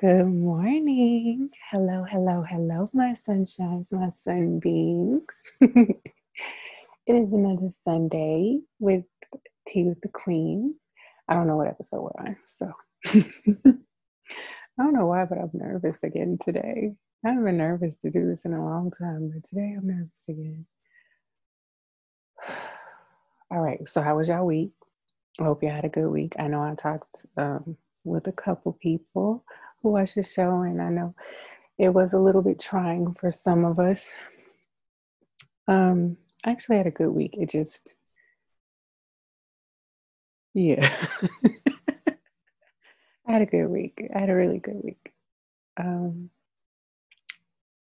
Good morning. Hello, hello, hello, my sunshines, my sunbeams. it is another Sunday with Tea with the Queen. I don't know what episode we're on, so I don't know why, but I'm nervous again today. I haven't been nervous to do this in a long time, but today I'm nervous again. All right, so how was y'all week? I hope you had a good week. I know I talked um, with a couple people who watched the show, and I know it was a little bit trying for some of us. Um, I actually had a good week. It just, yeah, I had a good week. I had a really good week. Um,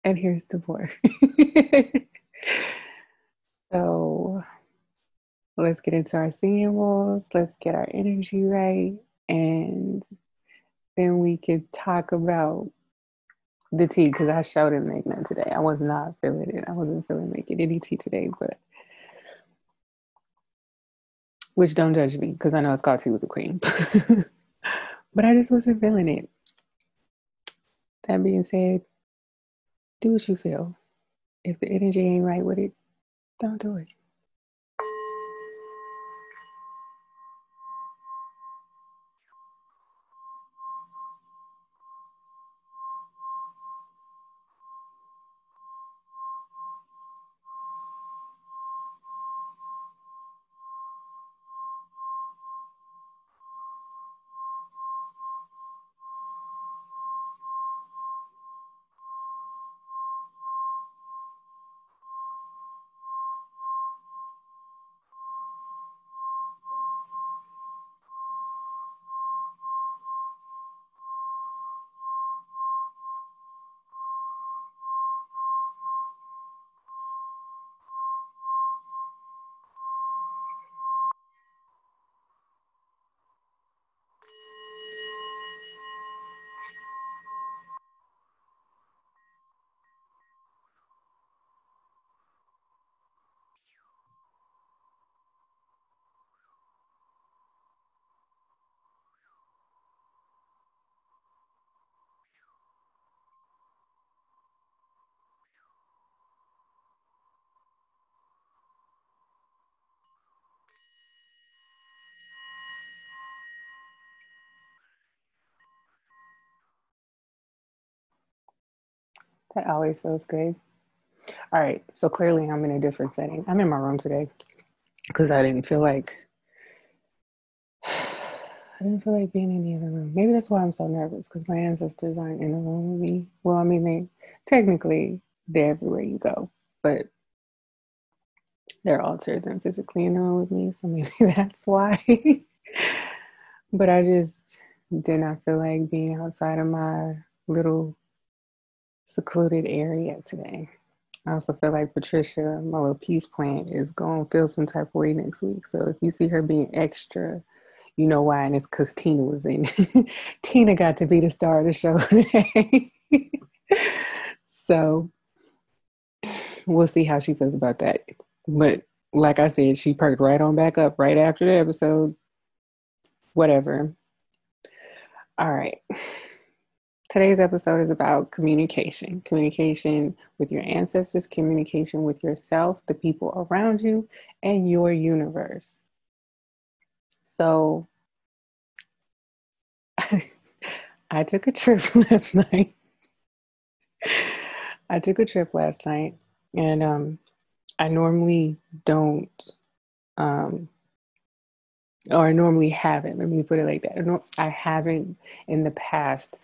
and here's the board. so let's get into our symbols. Let's get our energy right, and then we could talk about the tea because I showed him make none today. I was not feeling it. I wasn't feeling making any tea today, but which don't judge me because I know it's called tea with the queen. but I just wasn't feeling it. That being said, do what you feel. If the energy ain't right with it, don't do it. That always feels good. All right, so clearly I'm in a different setting. I'm in my room today because I didn't feel like I didn't feel like being in the other room. Maybe that's why I'm so nervous because my ancestors aren't in the room with me. Well, I mean, they technically they're everywhere you go, but their altars and physically in the room with me, so maybe that's why. but I just did not feel like being outside of my little secluded area today. I also feel like Patricia, my little peace plant, is going to feel some type of way next week. So if you see her being extra, you know why, and it's because Tina was in. Tina got to be the star of the show today. so we'll see how she feels about that. But like I said, she perked right on back up right after the episode. Whatever. All right. Today's episode is about communication communication with your ancestors, communication with yourself, the people around you, and your universe. So, I took a trip last night. I took a trip last night, and um, I normally don't, um, or I normally haven't. Let me put it like that. I haven't in the past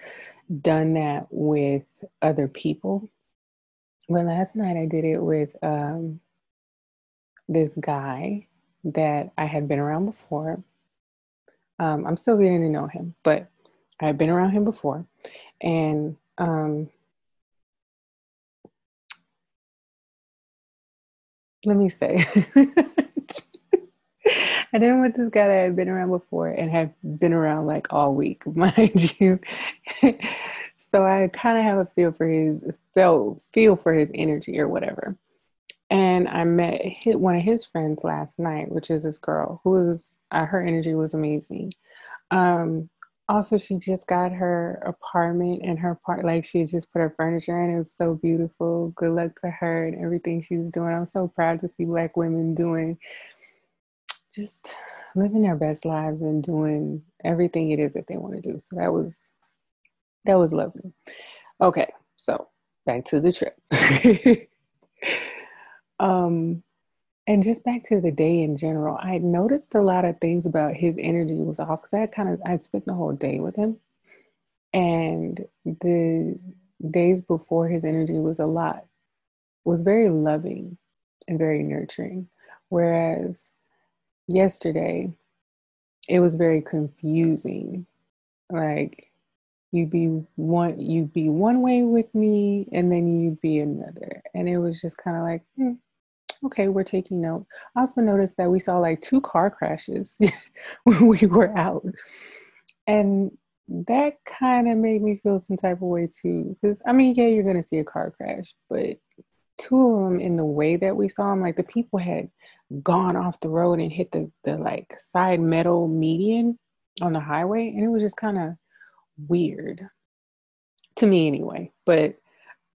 done that with other people. But last night I did it with um, this guy that I had been around before. Um, I'm still getting to know him, but I had been around him before. And um, let me say, I didn't want this guy that I had been around before and have been around like all week, mind you. so I kind of have a feel for his felt feel for his energy or whatever. And I met one of his friends last night, which is this girl who was uh, her energy was amazing. Um, also she just got her apartment and her part like she just put her furniture in it was so beautiful good luck to her and everything she's doing i'm so proud to see black women doing just living their best lives and doing everything it is that they want to do. So that was that was lovely. Okay so back to the trip. Um and just back to the day in general, I noticed a lot of things about his energy was off because I kind of I'd spent the whole day with him, and the days before his energy was a lot was very loving and very nurturing, whereas yesterday it was very confusing. Like you'd be one you'd be one way with me and then you'd be another and it was just kind of like hmm, okay, we're taking note. I also noticed that we saw like two car crashes when we were out. And that kind of made me feel some type of way too. Because, I mean, yeah, you're to see a car crash, but two of them in the way that we saw them, like the people had gone off the road and hit the, the like side metal median on the highway. And it was just kind of weird to me anyway. But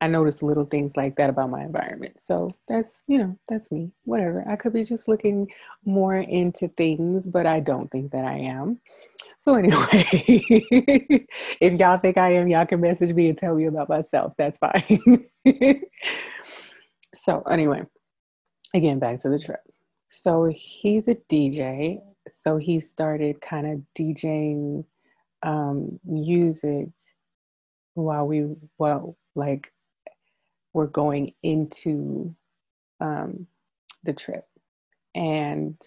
I notice little things like that about my environment. So that's, you know, that's me. Whatever. I could be just looking more into things, but I don't think that I am. So anyway, if y'all think I am, y'all can message me and tell me about myself. That's fine. so anyway, again, back to the trip. So he's a DJ. So he started kind of DJing um, music while we, well, like were going into um, the trip. And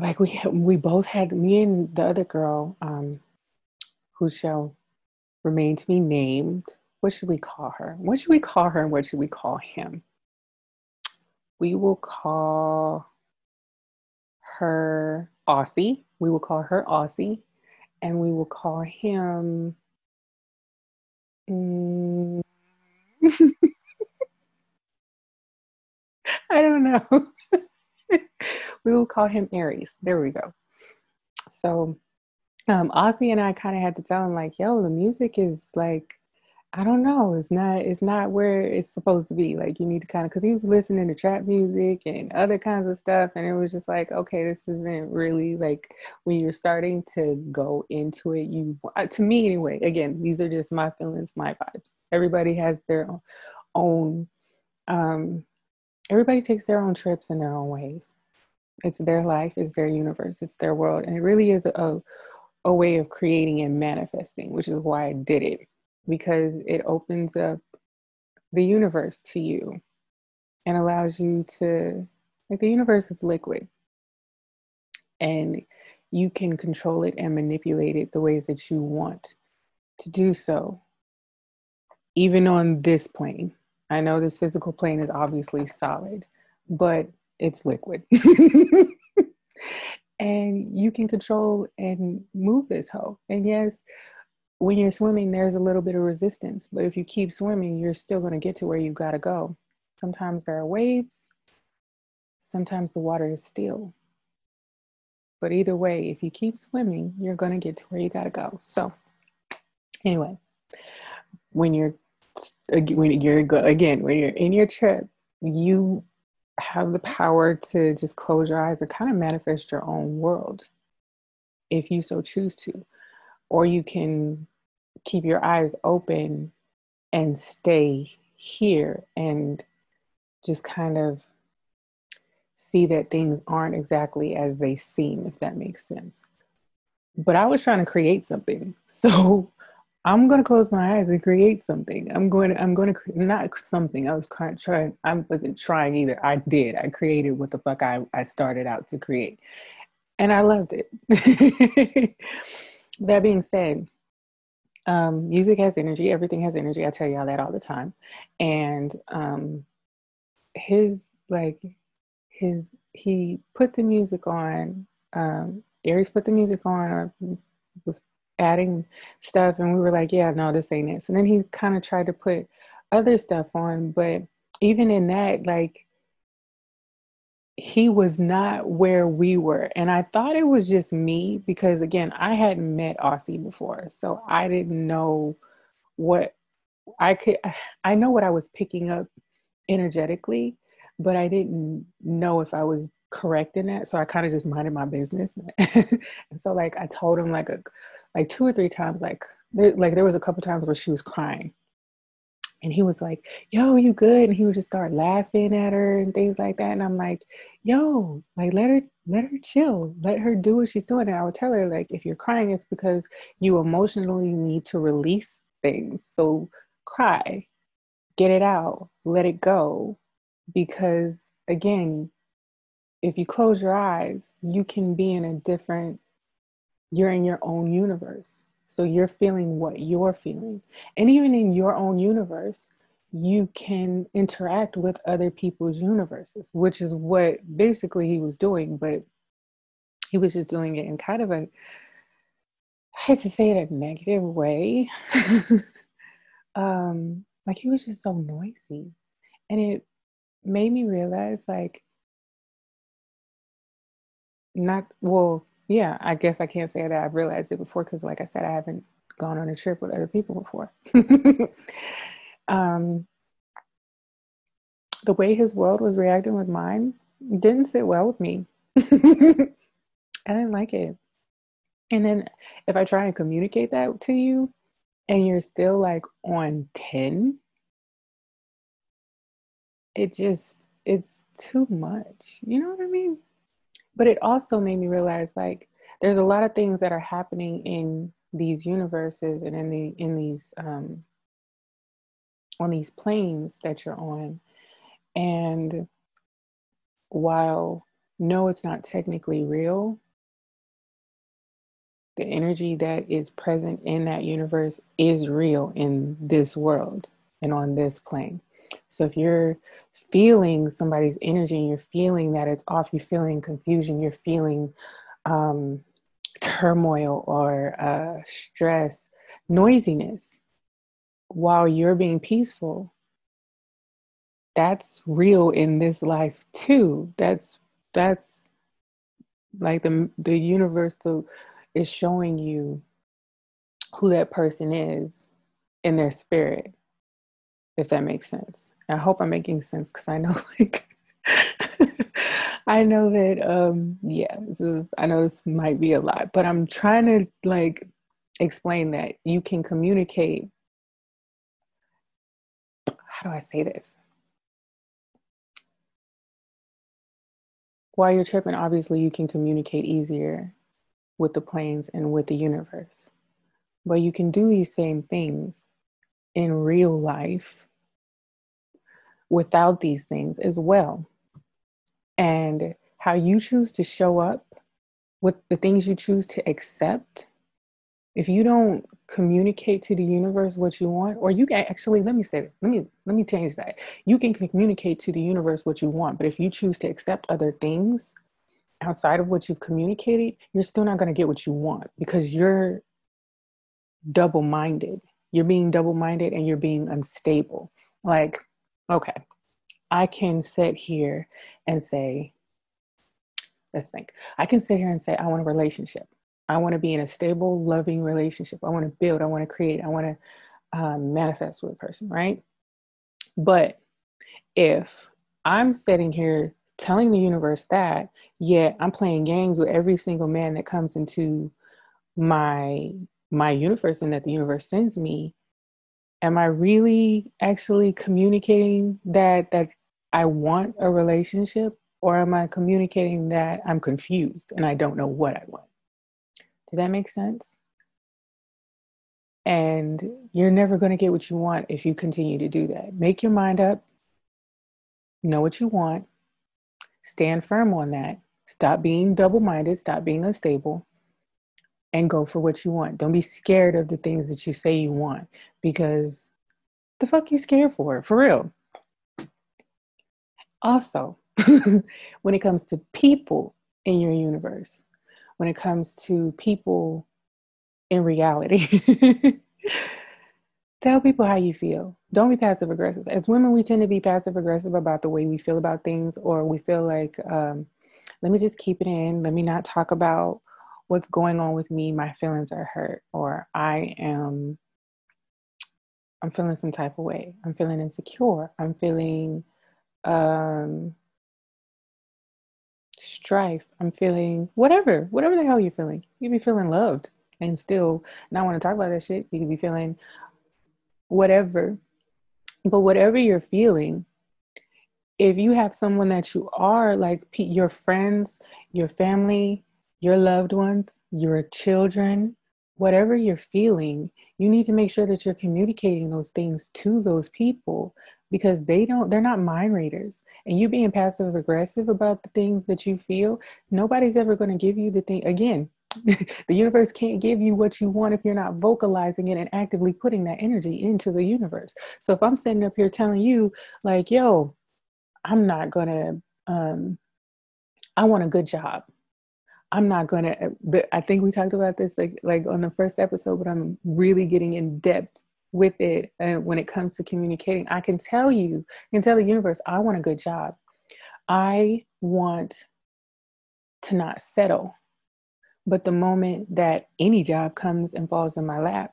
like we we both had me and the other girl um, who shall remain to be named. What should we call her? What should we call her and what should we call him? We will call her Aussie. We will call her Aussie. And we will call him Mm. I don't know. we will call him Aries. There we go. So, um, Aussie and I kind of had to tell him like, "Yo, the music is like I don't know. It's not. It's not where it's supposed to be. Like you need to kind of because he was listening to trap music and other kinds of stuff, and it was just like, okay, this isn't really like when you're starting to go into it. You, uh, to me anyway. Again, these are just my feelings, my vibes. Everybody has their own. Um, everybody takes their own trips in their own ways. It's their life. It's their universe. It's their world, and it really is a a way of creating and manifesting, which is why I did it because it opens up the universe to you and allows you to, like, the universe is liquid and you can control it and manipulate it the ways that you want to do so, even on this plane. I know this physical plane is obviously solid, but it's liquid. and you can control and move this hoe. And yes, when you're swimming, there's a little bit of resistance, but if you keep swimming, you're still going to get to where you got to go. Sometimes there are waves, sometimes the water is still. But either way, if you keep swimming, you're going to get to where you got to go. So, anyway, when you're when you're again when you're in your trip, you have the power to just close your eyes and kind of manifest your own world if you so choose to or you can keep your eyes open and stay here and just kind of see that things aren't exactly as they seem, if that makes sense. But I was trying to create something. So I'm going to close my eyes and create something. I'm going to, I'm going to, not something. I was trying, trying, I wasn't trying either. I did. I created what the fuck I, I started out to create. And I loved it. that being said, um, music has energy. Everything has energy. I tell y'all that all the time. And um, his like his he put the music on. Um, Aries put the music on or was adding stuff, and we were like, yeah, no, this ain't it. So then he kind of tried to put other stuff on, but even in that, like he was not where we were. And I thought it was just me because, again, I hadn't met Aussie before. So I didn't know what I could, I know what I was picking up energetically, but I didn't know if I was correct in that. So I kind of just minded my business. and so, like, I told him, like, a, like two or three times, like, there, like there was a couple times where she was crying and he was like, "Yo, you good?" And he would just start laughing at her and things like that. And I'm like, "Yo, like let her let her chill, let her do what she's doing." And I would tell her like, if you're crying, it's because you emotionally need to release things. So cry, get it out, let it go, because again, if you close your eyes, you can be in a different. You're in your own universe so you're feeling what you're feeling. And even in your own universe, you can interact with other people's universes, which is what basically he was doing, but he was just doing it in kind of a, I hate to say it, a negative way. um, like he was just so noisy. And it made me realize, like, not, well, yeah, I guess I can't say that I've realized it before because, like I said, I haven't gone on a trip with other people before. um, the way his world was reacting with mine didn't sit well with me. I didn't like it. And then if I try and communicate that to you and you're still like on 10, it just, it's too much. You know what I mean? But it also made me realize like there's a lot of things that are happening in these universes and in the in these um on these planes that you're on. And while no it's not technically real the energy that is present in that universe is real in this world and on this plane. So if you're feeling somebody's energy you're feeling that it's off, you're feeling confusion, you're feeling um, turmoil or uh, stress, noisiness, while you're being peaceful, that's real in this life too. That's that's like the the universe is showing you who that person is in their spirit if that makes sense. I hope I'm making sense because I know like I know that um yeah, this is I know this might be a lot, but I'm trying to like explain that you can communicate how do I say this? While you're tripping, obviously you can communicate easier with the planes and with the universe. But you can do these same things in real life without these things as well. And how you choose to show up with the things you choose to accept. If you don't communicate to the universe what you want, or you can actually let me say let me let me change that. You can communicate to the universe what you want, but if you choose to accept other things outside of what you've communicated, you're still not going to get what you want because you're double minded you're being double minded and you're being unstable. Like, okay, I can sit here and say, let's think. I can sit here and say, I want a relationship. I want to be in a stable, loving relationship. I want to build. I want to create. I want to um, manifest with a person, right? But if I'm sitting here telling the universe that, yet I'm playing games with every single man that comes into my my universe and that the universe sends me am i really actually communicating that that i want a relationship or am i communicating that i'm confused and i don't know what i want? Does that make sense? And you're never going to get what you want if you continue to do that. Make your mind up know what you want stand firm on that. Stop being double-minded stop being unstable and go for what you want. Don't be scared of the things that you say you want because the fuck you scared for? For real. Also, when it comes to people in your universe, when it comes to people in reality, tell people how you feel. Don't be passive aggressive. As women, we tend to be passive aggressive about the way we feel about things, or we feel like, um, let me just keep it in. Let me not talk about what's going on with me. My feelings are hurt, or I am, I'm feeling some type of way. I'm feeling insecure. I'm feeling um, strife. I'm feeling whatever, whatever the hell you're feeling. You be feeling loved and still not want to talk about that shit. You could be feeling whatever. But whatever you're feeling, if you have someone that you are, like your friends, your family, your loved ones, your children, whatever you're feeling, you need to make sure that you're communicating those things to those people because they don't they're not mind readers and you being passive aggressive about the things that you feel nobody's ever going to give you the thing again the universe can't give you what you want if you're not vocalizing it and actively putting that energy into the universe. So if I'm standing up here telling you, like, yo, I'm not gonna, um, I want a good job. I'm not gonna. I think we talked about this like like on the first episode, but I'm really getting in depth with it uh, when it comes to communicating. I can tell you, I can tell the universe, I want a good job. I want to not settle. But the moment that any job comes and falls in my lap,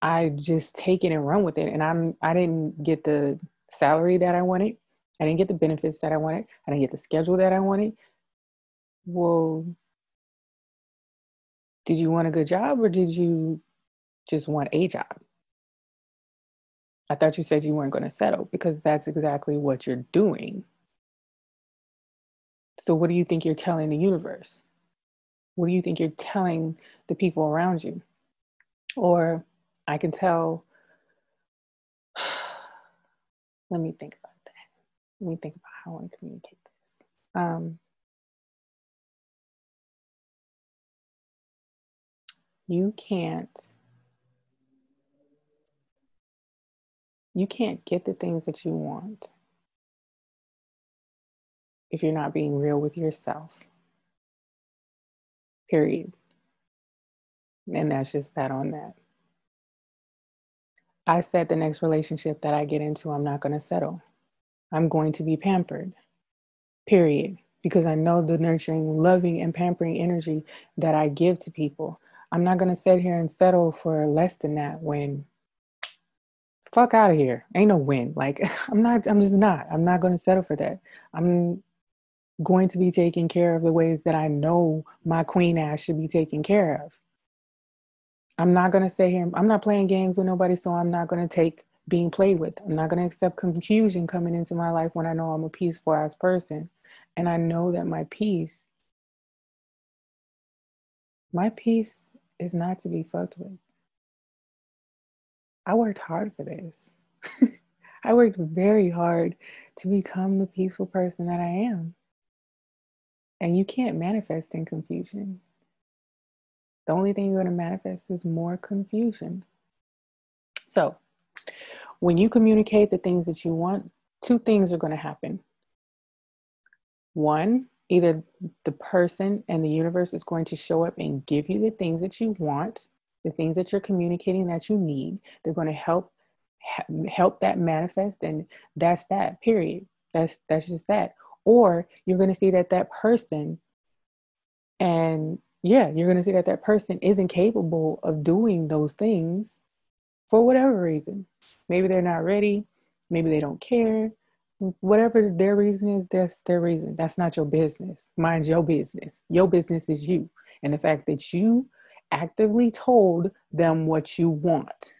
I just take it and run with it. And I'm I didn't get the salary that I wanted. I didn't get the benefits that I wanted. I didn't get the schedule that I wanted. Well, did you want a good job or did you just want a job? I thought you said you weren't going to settle because that's exactly what you're doing. So, what do you think you're telling the universe? What do you think you're telling the people around you? Or I can tell, let me think about that. Let me think about how I want to communicate this. Um, you can't you can't get the things that you want if you're not being real with yourself period. And that's just that on that. I said the next relationship that I get into, I'm not going to settle. I'm going to be pampered, period. Because I know the nurturing, loving, and pampering energy that I give to people. I'm not going to sit here and settle for less than that when fuck out of here. Ain't no win. Like, I'm not, I'm just not. I'm not going to settle for that. I'm going to be taken care of the ways that I know my queen ass should be taken care of. I'm not going to say here, I'm not playing games with nobody, so I'm not going to take being played with. I'm not going to accept confusion coming into my life when I know I'm a peaceful ass person. And I know that my peace, my peace is not to be fucked with. I worked hard for this. I worked very hard to become the peaceful person that I am. And you can't manifest in confusion. The only thing you're going to manifest is more confusion. So, when you communicate the things that you want, two things are going to happen. One, either the person and the universe is going to show up and give you the things that you want, the things that you're communicating that you need. They're going to help help that manifest and that's that period. That's that's just that. Or you're going to see that that person and yeah you're going to see that that person isn't capable of doing those things for whatever reason. Maybe they're not ready. Maybe they don't care whatever their reason is that's their reason that's not your business mind your business your business is you and the fact that you actively told them what you want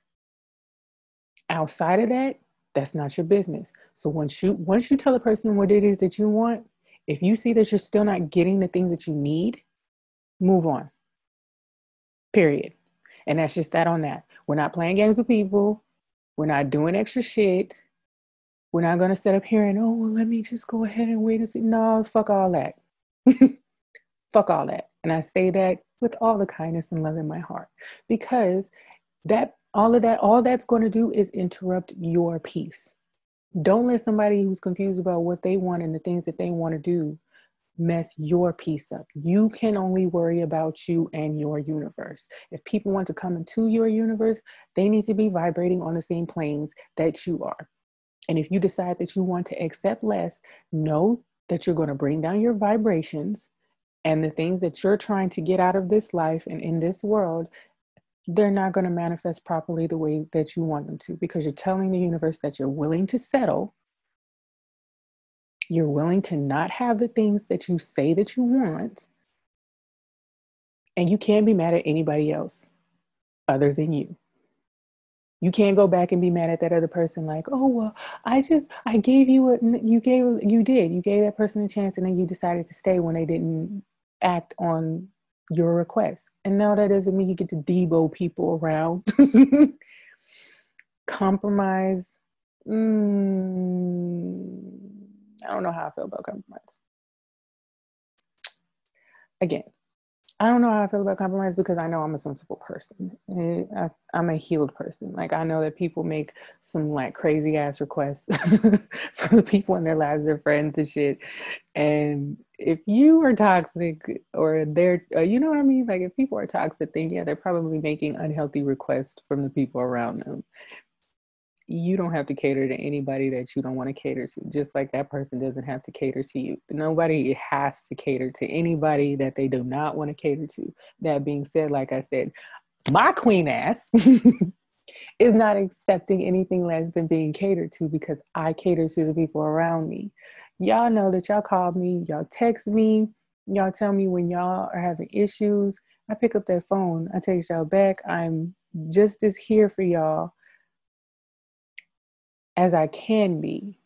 outside of that that's not your business. So once you once you tell a person what it is that you want, if you see that you're still not getting the things that you need, move on. Period. And that's just that on that. We're not playing games with people. We're not doing extra shit. We're not going to set up here and, oh, well, let me just go ahead and wait and see. No, fuck all that. fuck all that. And I say that with all the kindness and love in my heart because that all of that, all that's going to do is interrupt your peace. Don't let somebody who's confused about what they want and the things that they want to do mess your peace up. You can only worry about you and your universe. If people want to come into your universe, they need to be vibrating on the same planes that you are. And if you decide that you want to accept less, know that you're going to bring down your vibrations and the things that you're trying to get out of this life and in this world they're not going to manifest properly the way that you want them to because you're telling the universe that you're willing to settle. You're willing to not have the things that you say that you want. And you can't be mad at anybody else other than you you can't go back and be mad at that other person like oh well i just i gave you what you gave you did. You gave that person a chance and then you decided to stay when they didn't act on your request. And now that doesn't mean you get to debo people around. Compromise. Mm, i don't know how i feel about compromise. Again I don't know how I feel about compromise because I know I'm a sensible person. I, am a healed person. Like I know that people make some like crazy ass requests for the people in their lives, their friends and shit. And if you are toxic or they're, uh, you know what I mean? Like if people are toxic, then yeah, they're probably making unhealthy requests from the people around them you don't have to cater to anybody that you don't want to cater to, just like that person doesn't have to cater to you. Nobody has to cater to anybody that they do not want to cater to. That being said, like I said, my queen ass is not accepting anything less than being catered to because I cater to the people around me. Y'all know that y'all call me, y'all text me, y'all tell me when y'all are having issues. I pick up that phone, I text y'all back. I'm just as here for y'all as I can be.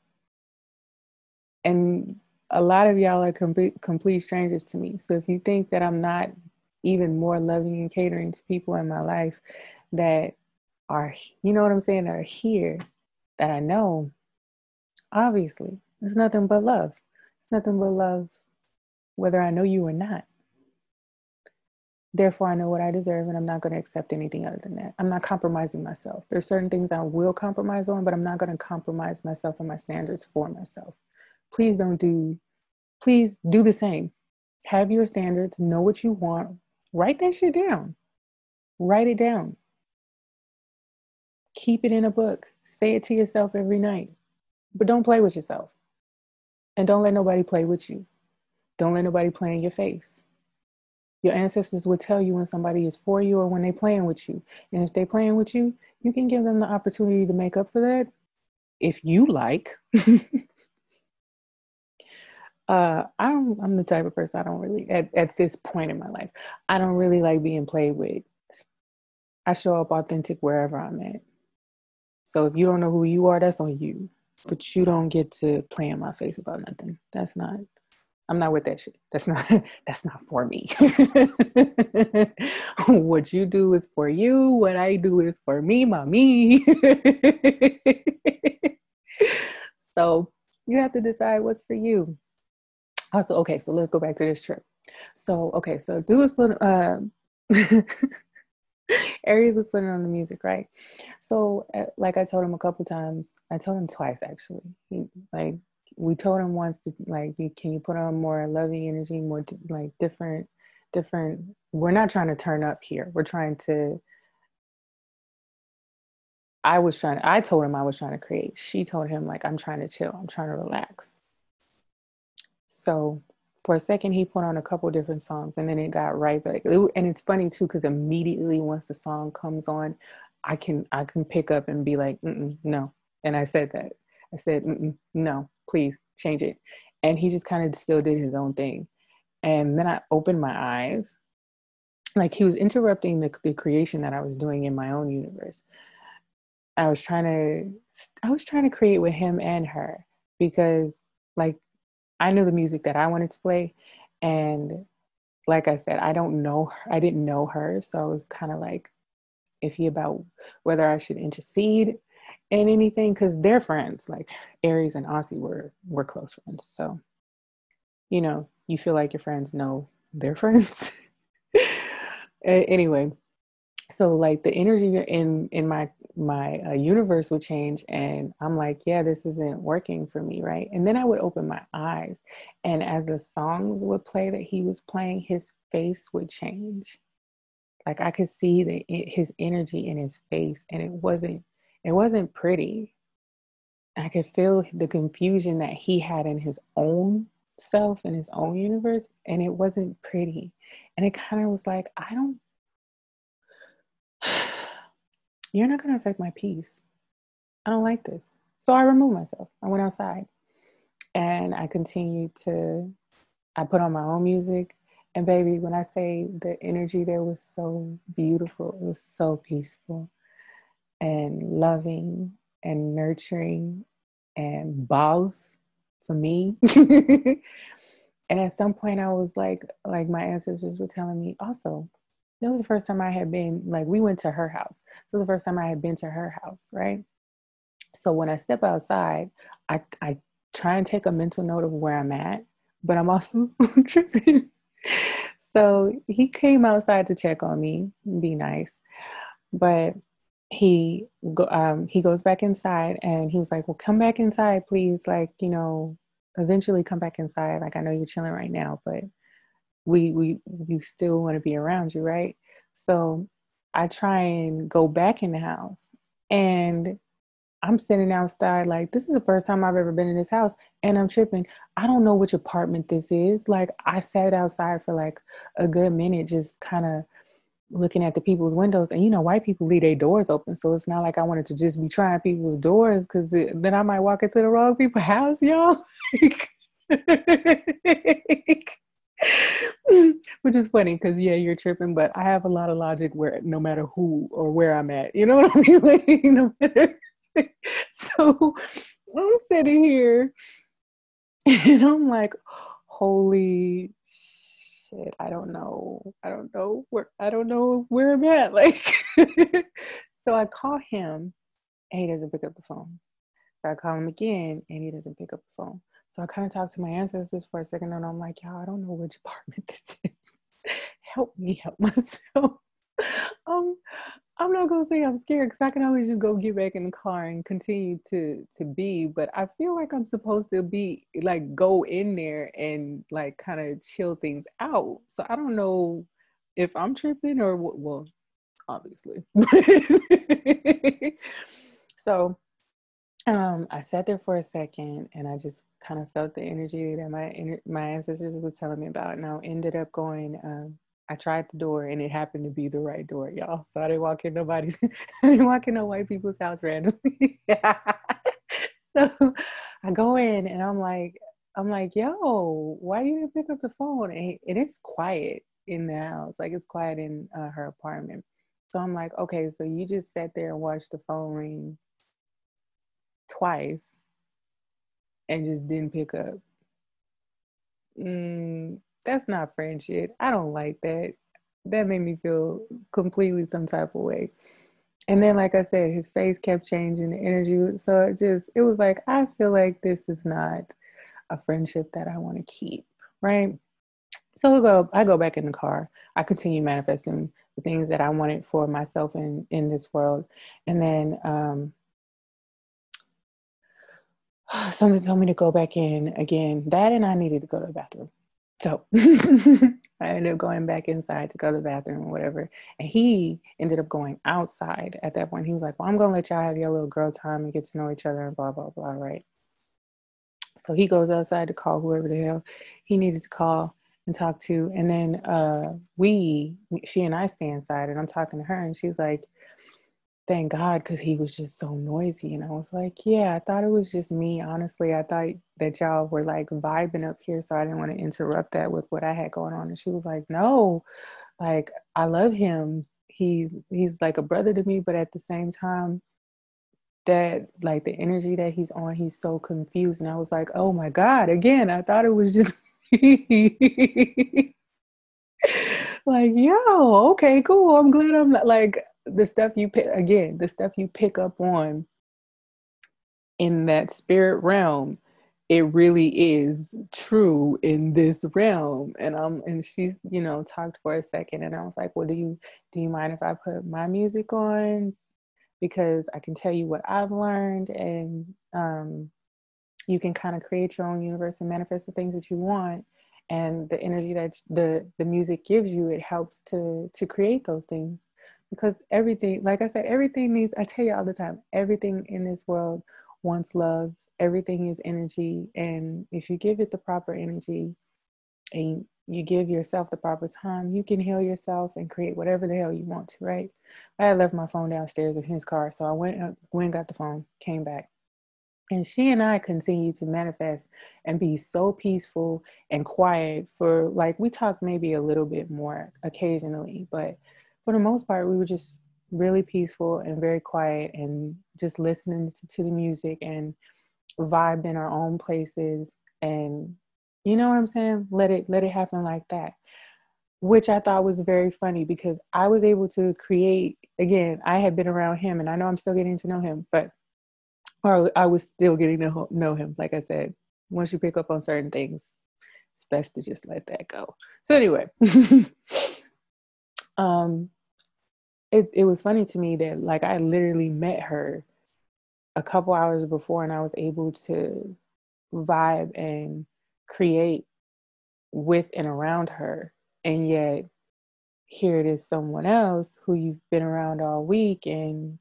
And a lot of y'all are complete, complete strangers to me. So if you think that I'm not even more loving and catering to people in my life that are, you know what I'm saying, are here, that I know, obviously, it's nothing but love. It's nothing but love, whether I know you or not. Therefore, I know what I deserve, and I'm not going to accept anything other than that. I'm not compromising myself. There's certain things I will compromise on, but I'm not going to compromise myself and my standards for myself. Please don't do, please do the same. Have your standards, know what you want, write that shit down. Write it down. Keep it in a book. Say it to yourself every night. But don't play with yourself. And don't let nobody play with you. Don't let nobody play in your face your ancestors will tell you when somebody is for you or when they're playing with you. And if they're playing with you, you can give them the opportunity to make up for that if you like. uh, I don't, I'm the type of person I don't really, at, at this point in my life, I don't really like being played with. I show up authentic wherever I'm at. So if you don't know who you are, that's on you. But you don't get to play in my face about nothing. That's not I'm not with that shit. That's not that's not for me. what you do is for you. What I do is for me, mommy. so you have to decide what's for you. Also, okay, so let's go back to this trip. So, okay, so dude was put uh, Aries was putting on the music, right? So, uh, like I told him a couple times, I told him twice actually. He, like we told him once to like can you put on more loving energy more like different different we're not trying to turn up here. We're trying to i was trying i told him i was trying to create. She told him like i'm trying to chill. I'm trying to relax. So for a second he put on a couple different songs and then it got right back. And it's funny too because immediately once the song comes on i can i can pick up and be like no. And i said that. I said no please change it. And he just kind of still did his own thing. And then I opened my eyes. Like he was interrupting the, the creation that I was doing in my own universe. I was trying to I was trying to create with him and her because like I knew the music that I wanted to play and like I said I don't know her, I didn't know her so I was kind of like iffy about whether I should intercede and anything because they're friends. Like Aries and Aussie were were close friends. So, you know, you feel like your friends know their friends. anyway, so like the energy in in my my uh, universe would change and i'm like yeah this isn't working for me right and then i would open my eyes and as the songs would play that he was playing his face would change like i could see the his energy in his face and it wasn't it wasn't pretty i could feel the confusion that he had in his own self in his own universe and it wasn't pretty and it kind of was like i don't you're not going to affect my peace. I don't like this. So I removed myself. I went outside and I continued to, I put on my own music. And baby, when I say the energy there was so beautiful, it was so peaceful and loving and nurturing and boss for me. and at some point I was like, like my ancestors were telling me also, that was the first time I had been, like, we went to her house. This was the first time I had been to her house, right? So when I step outside, I, I try and take a mental note of where I'm at, but I'm also tripping. so he came outside to check on me, be nice. But he go, um, he goes back inside and he was like, Well, come back inside, please. Like, you know, eventually come back inside. Like, I know you're chilling right now, but we we you still want to be around you, right? So I try and go back in the house and I'm sitting outside like this is the first time I've ever been in this house and I'm tripping. I don't know which apartment this is. Like I sat outside for like a good minute just kind of looking at the people's windows and you know white people leave their doors open so it's not like I wanted to just be trying people's doors cuz then I might walk into the wrong people's house, y'all. Which is funny because yeah, you're tripping, but I have a lot of logic where no matter who or where I'm at, you know what I mean? Like, no matter. so I'm sitting here and I'm like, holy shit, I don't know. I don't know where I don't know where I'm at. Like so I call him and he doesn't pick up the phone. So I call him again and he doesn't pick up the phone. So I kind of talked to my ancestors for a second and I'm like, y'all, I don't know which apartment this is. help me help myself. um, I'm not gonna say I'm scared because I can always just go get back in the car and continue to to be. But I feel like I'm supposed to be like go in there and like kind of chill things out. So I don't know if I'm tripping or what well, obviously. so um, I sat there for a second and I just kind of felt the energy that my my ancestors were telling me about. And I ended up going. Um, I tried the door and it happened to be the right door, y'all. So I didn't walk in nobody's. I didn't walk in no white people's house randomly. so I go in and I'm like, I'm like, yo, why you didn't pick up the phone? And it is quiet in the house, like it's quiet in uh, her apartment. So I'm like, okay, so you just sat there and watched the phone ring twice and just didn't pick up. Mm, that's not friendship. I don't like that. That made me feel completely some type of way. And then, like I said, his face kept changing, the energy. So it just, it was like, I feel like this is not a friendship that I want to keep, right? So I go, I go back in the car. I continue manifesting the things that I wanted for myself in in this world, and then um, something told me to go back in again. That and I needed to go to the bathroom. So I ended up going back inside to go to the bathroom or whatever. And he ended up going outside at that point. He was like, Well, I'm going to let y'all have your little girl time and get to know each other and blah, blah, blah, right? So he goes outside to call whoever the hell he needed to call and talk to. And then uh, we, she and I stay inside and I'm talking to her and she's like, thank God because he was just so noisy. And I was like, yeah, I thought it was just me. Honestly, I thought that y'all were like vibing up here. So I didn't want to interrupt that with what I had going on. And she was like, no, like I love him. He's he's like a brother to me, but at the same time, that like the energy that he's on, he's so confused. And I was like, oh my God, again, I thought it was just like, yo, okay, cool. I'm glad I'm not like the stuff you pick again, the stuff you pick up on in that spirit realm it really is true in this realm. And um and she's you know talked for a second and i was like well do you do you mind if i put my music on? Because i can tell you what i've learned and um you can kind of create your own universe and manifest the things that you want and the energy that the the music gives you it helps to to create those things because everything like i said everything needs i tell you all the time everything in this world wants love. Everything is energy. And if you give it the proper energy and you give yourself the proper time, you can heal yourself and create whatever the hell you want to, right? I had left my phone downstairs in his car. So I went, went got the phone, came back. And she and I continue to manifest and be so peaceful and quiet for like, we talked maybe a little bit more occasionally, but for the most part, we were just really peaceful and very quiet and just listening to, the music and vibed in our own places and you know what I'm saying? Let it let it happen like that. Which I thought was very funny because I was able to create again, I had been around him and I know I'm still getting to know him, but or I was still getting to know him. Like I said, once you pick up on certain things, it's best to just let that go. So anyway, um it, it was funny to me that like I literally met her a couple hours before and I was able to vibe and create with and around her. And yet here it is someone else who you've been around all week and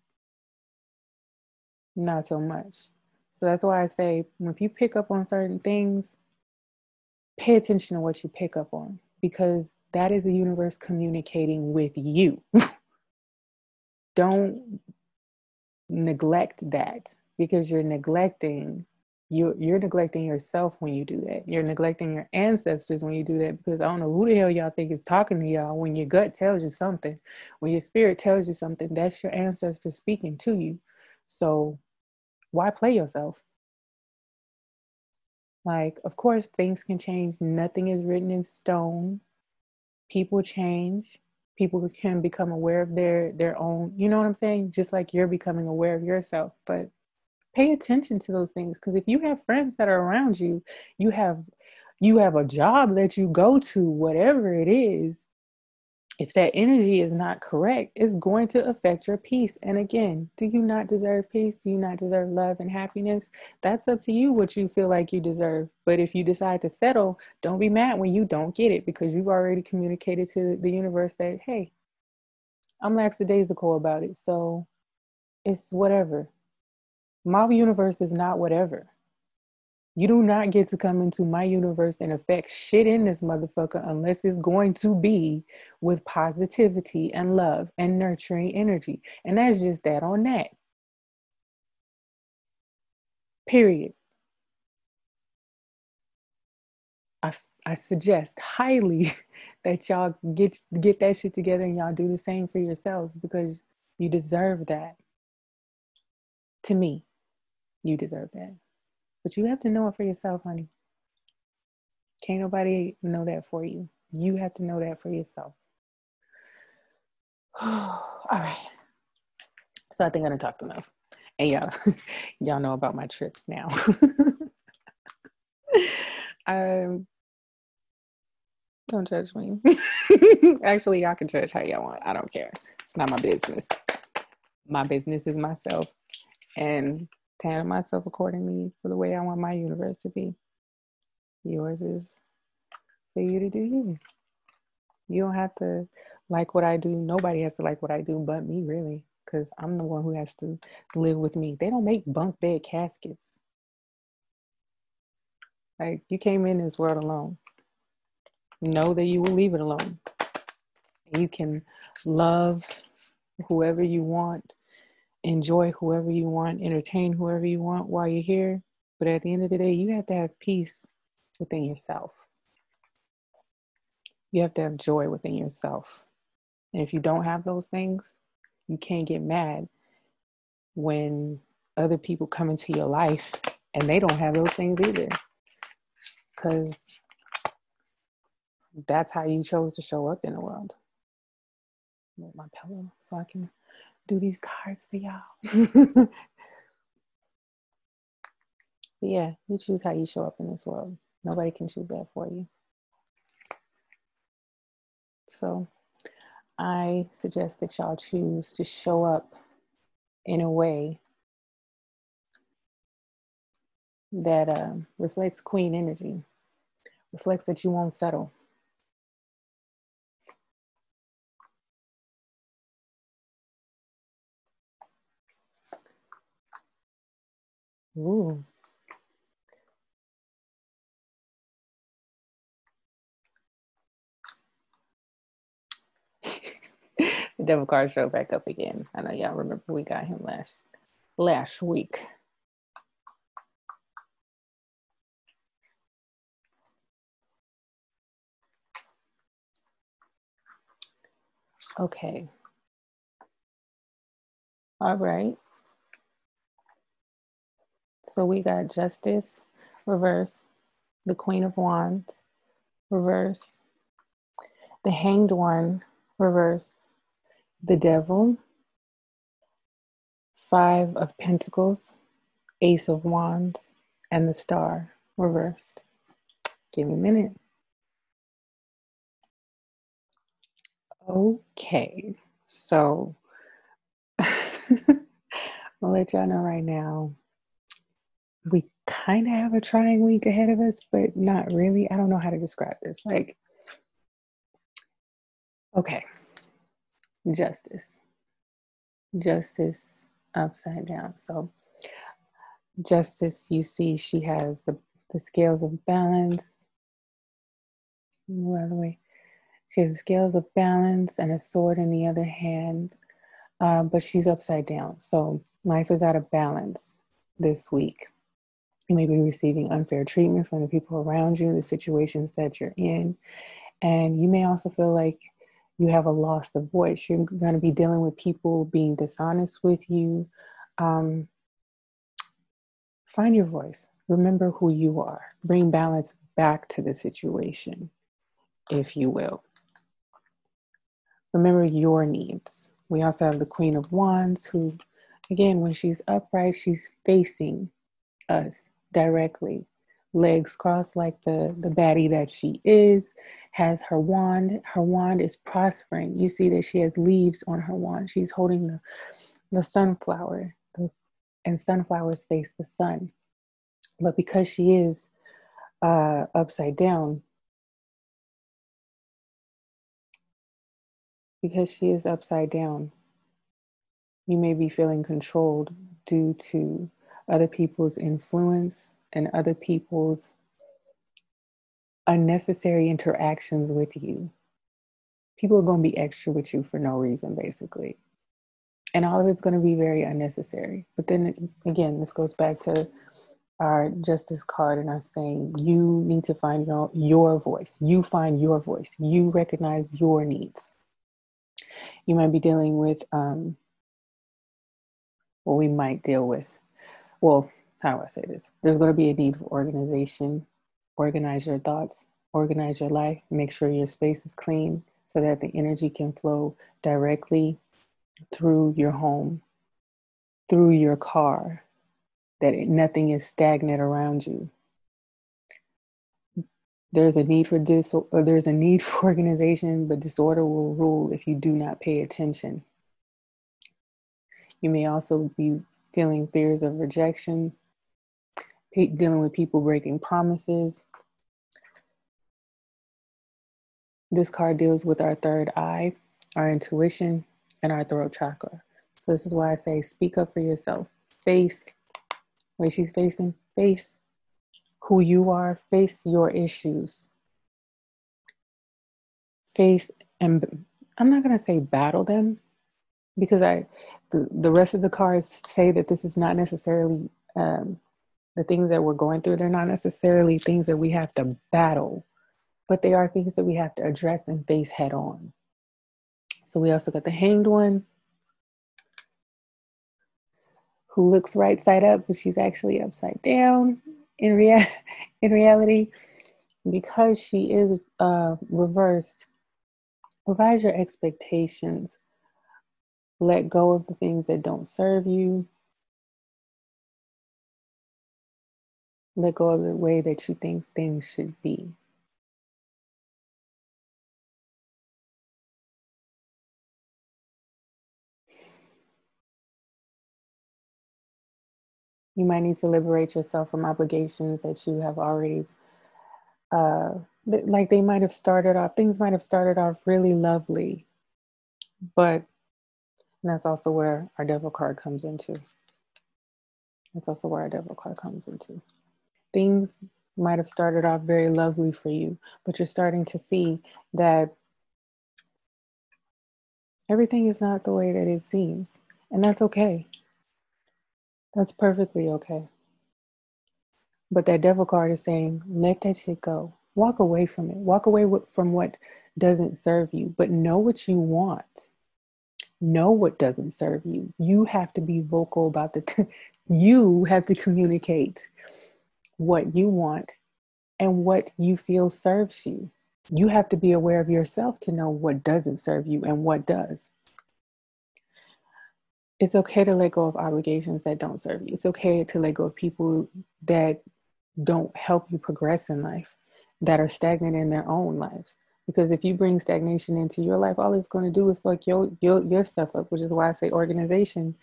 not so much. So that's why I say if you pick up on certain things, pay attention to what you pick up on because that is the universe communicating with you. don't neglect that because you're neglecting you you're neglecting yourself when you do that. You're neglecting your ancestors when you do that because I don't know who the hell y'all think is talking to y'all when your gut tells you something, when your spirit tells you something, that's your ancestors speaking to you. So why play yourself? Like, of course, things can change. Nothing is written in stone. People change people can become aware of their their own you know what i'm saying? Just like you're becoming aware of yourself but pay attention to those things because if you have friends that are around you you have you have a job that you go to whatever it is if that energy is not correct, it's going to affect your peace. And again, do you not deserve peace? Do you not deserve love and happiness? That's up to you what you feel like you deserve. But if you decide to settle, don't be mad when you don't get it because you've already communicated to the universe that, hey, I'm lackadaisical about it. So it's whatever. My universe is not whatever. You do not get to come into my universe and affect shit in this motherfucker unless it's going to be with positivity and love and nurturing energy. And that's just that on that. Period. I, I suggest highly that y'all get get that shit together and y'all do the same for yourselves because you deserve that. To me, you deserve that. But you have to know it for yourself, honey. Can't nobody know that for you. You have to know that for yourself. All right. So I think I done talked enough. And y'all, y'all know about my trips now. um, don't judge me. Actually, y'all can judge how y'all want. I don't care. It's not my business. My business is myself. And Tan myself accordingly for the way I want my universe to be. Yours is for you to do you. You don't have to like what I do. Nobody has to like what I do but me, really, because I'm the one who has to live with me. They don't make bunk bed caskets. Like, you came in this world alone. Know that you will leave it alone. You can love whoever you want enjoy whoever you want, entertain whoever you want while you're here. But at the end of the day, you have to have peace within yourself. You have to have joy within yourself. And if you don't have those things, you can't get mad when other people come into your life and they don't have those things either. Because that's how you chose to show up in the world. My pillow so I can do these cards for y'all. But yeah, you choose how you show up in this world. Nobody can choose that for you. So I suggest that y'all choose to show up in a way that uh, reflects queen energy, reflects that you won't settle. Ooh. the devil card showed back up again. I know y'all remember we got him last last week. Okay. All right. So we got Justice, reverse, the Queen of Wands, reverse, the Hanged One, reverse, the Devil, Five of Pentacles, Ace of Wands, and the Star, reversed. Give me a minute. Okay, so I'll let y'all know right now. We kind of have a trying week ahead of us, but not really. I don't know how to describe this. Like, okay, justice, justice upside down. So, justice, you see, she has the, the scales of balance. By the way, she has the scales of balance and a sword in the other hand, uh, but she's upside down. So life is out of balance this week. You may be receiving unfair treatment from the people around you, the situations that you're in. And you may also feel like you have a loss of voice. You're going to be dealing with people being dishonest with you. Um, find your voice. Remember who you are. Bring balance back to the situation, if you will. Remember your needs. We also have the Queen of Wands, who, again, when she's upright, she's facing us directly. Legs crossed like the, the baddie that she is, has her wand. Her wand is prospering. You see that she has leaves on her wand. She's holding the, the sunflower, and sunflowers face the sun. But because she is uh, upside down, because she is upside down. You may be feeling controlled due to other people's influence and other people's unnecessary interactions with you. People are going to be extra with you for no reason, basically. And all of it's going to be very unnecessary. But then again, this goes back to our justice card and our saying you need to find your, your voice. You find your voice. You recognize your needs you might be dealing with, um, well, we might deal with, well, how do I say this? There's going to be a need for organization. Organize your thoughts, organize your life, make sure your space is clean so that the energy can flow directly through your home, through your car, that nothing is stagnant around you there's a need for dis there's a need for organization, but disorder will rule if you do not pay attention. You may also be feeling fears of rejection, dealing with people breaking promises. This card deals with our third eye, our intuition, and our throat chakra. So this is why I say speak up for yourself. Face where she's facing, face who you are, face your issues. Face and I'm not going to say battle them because I the, the rest of the cards say that this is not necessarily um, the things that we're going through. They're not necessarily things that we have to battle, but they are things that we have to address and face head on. So we also got the hanged one who looks right side up, but she's actually upside down in rea- in reality, because she is uh, reversed, revise your expectations. Let go of the things that don't serve you. let go of the way that you think things should be. You might need to liberate yourself from obligations that you have already, uh, like they might have started off, things might have started off really lovely, but that's also where our devil card comes into. That's also where our devil card comes into. Things might have started off very lovely for you, but you're starting to see that everything is not the way that it seems. And that's okay. That's perfectly okay. But that devil card is saying, let that shit go. Walk away from it. Walk away from what doesn't serve you, but know what you want. Know what doesn't serve you. You have to be vocal about the, you have to communicate what you want and what you feel serves you. You have to be aware of yourself to know what doesn't serve you and what does it's okay to let go of obligations that don't serve you. It's okay to let go of people that don't help you progress in life, that are stagnant in their own lives. Because if you bring stagnation into your life, all it's going to do is fuck your, your your stuff up. Which is why I say organization.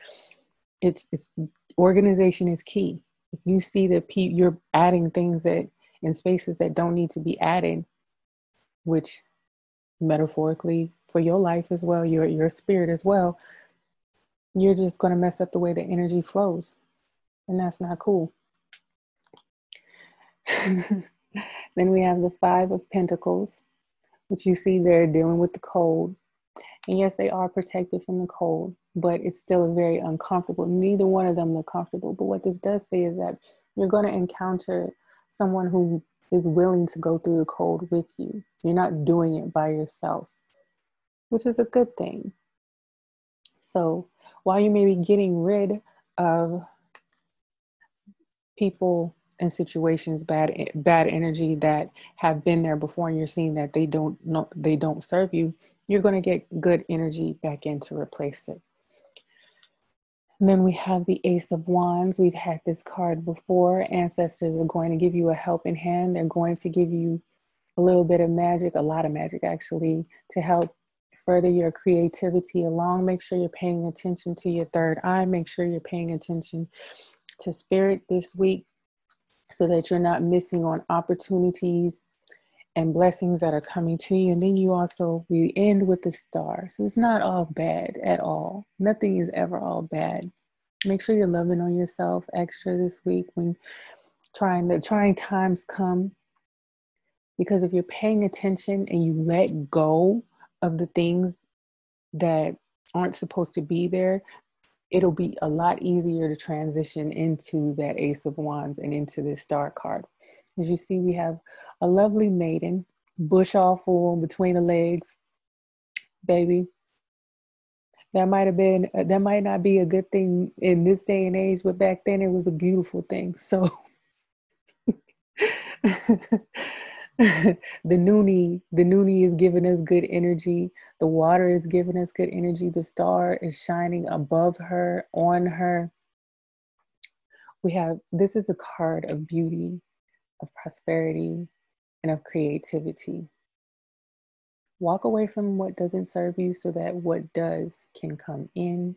It's it's organization is key. If you see that pe- you're adding things that in spaces that don't need to be added, which metaphorically for your life as well, your your spirit as well, you're just going to mess up the way the energy flows. And that's not cool. then we have the Five of Pentacles, which you see they're dealing with the cold. And yes, they are protected from the cold, but it's still a very uncomfortable. Neither one of them look comfortable. But what this does say is that you're going to encounter someone who is willing to go through the cold with you. You're not doing it by yourself, which is a good thing. So while you may be getting rid of people and situations bad eh, bad energy that have been there before and you're seeing that they don't know they don't serve you you're going to get good energy back in to replace it. And then we have the ace of wands. We've had this card before. Ancestors are going to give you a helping hand. They're going to give you a little bit of magic a lot of magic actually to help further your creativity along. Make sure you're paying attention to your third eye. Make sure you're paying attention to spirit this week so that you're not missing on opportunities and blessings that are coming to you. And then you also, we end with the star. So it's not all bad at all. Nothing is ever all bad. Make sure you're loving on yourself extra this week when trying the trying times come. Because if you're paying attention and you let go of the things that aren't supposed to be there, it'll be a lot easier to transition into that Ace of Wands and into this Star card. As you see, we have a lovely maiden, bush all full between the legs, baby. That might have been, uh, that might not be a good thing in this day and age, but back then it was a beautiful thing. So, the noonie the noonie is giving us good energy. The water is giving us good energy. The star is shining above her on her. We have this is a card of beauty of prosperity and of creativity. Walk away from what doesn't serve you so that what does can come in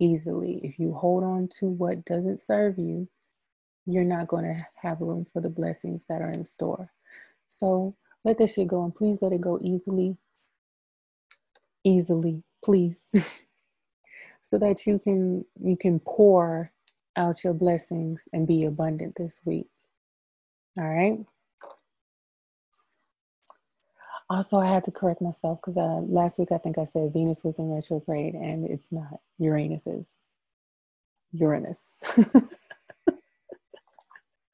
easily. If you hold on to what doesn't serve you you're not going to have room for the blessings that are in store so let that shit go and please let it go easily. Easily, please. so that you can you can pour out your blessings and be abundant this week. All right. Also, I had to correct myself because uh, last week I think I said Venus was in retrograde and it's not. Uranus is. Uranus.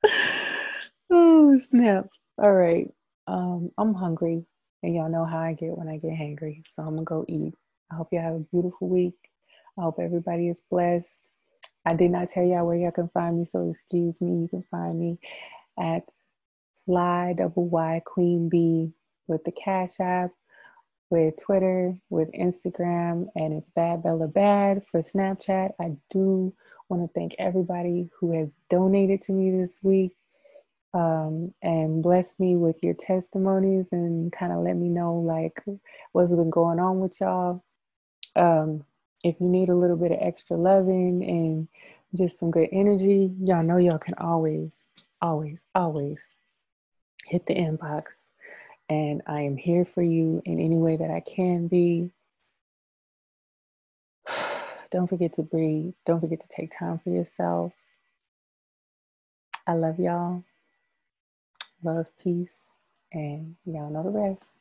oh, snap. All right. Um, I'm hungry, and y'all know how I get when I get hangry. So I'm gonna go eat. I hope you have a beautiful week. I hope everybody is blessed. I did not tell y'all where y'all can find me, so excuse me. You can find me at Fly Double Y Queen B with the Cash App, with Twitter, with Instagram, and it's Bad Bella Bad for Snapchat. I do want to thank everybody who has donated to me this week um, and bless me with your testimonies and kind of let me know like what's been going on with y'all. Um, if you need a little bit of extra loving and just some good energy, y'all know y'all can always, always, always hit the inbox. And I am here for you in any way that I can be. Don't forget to breathe. Don't forget to take time for yourself. I love y'all. Love, peace, and y'all know the rest.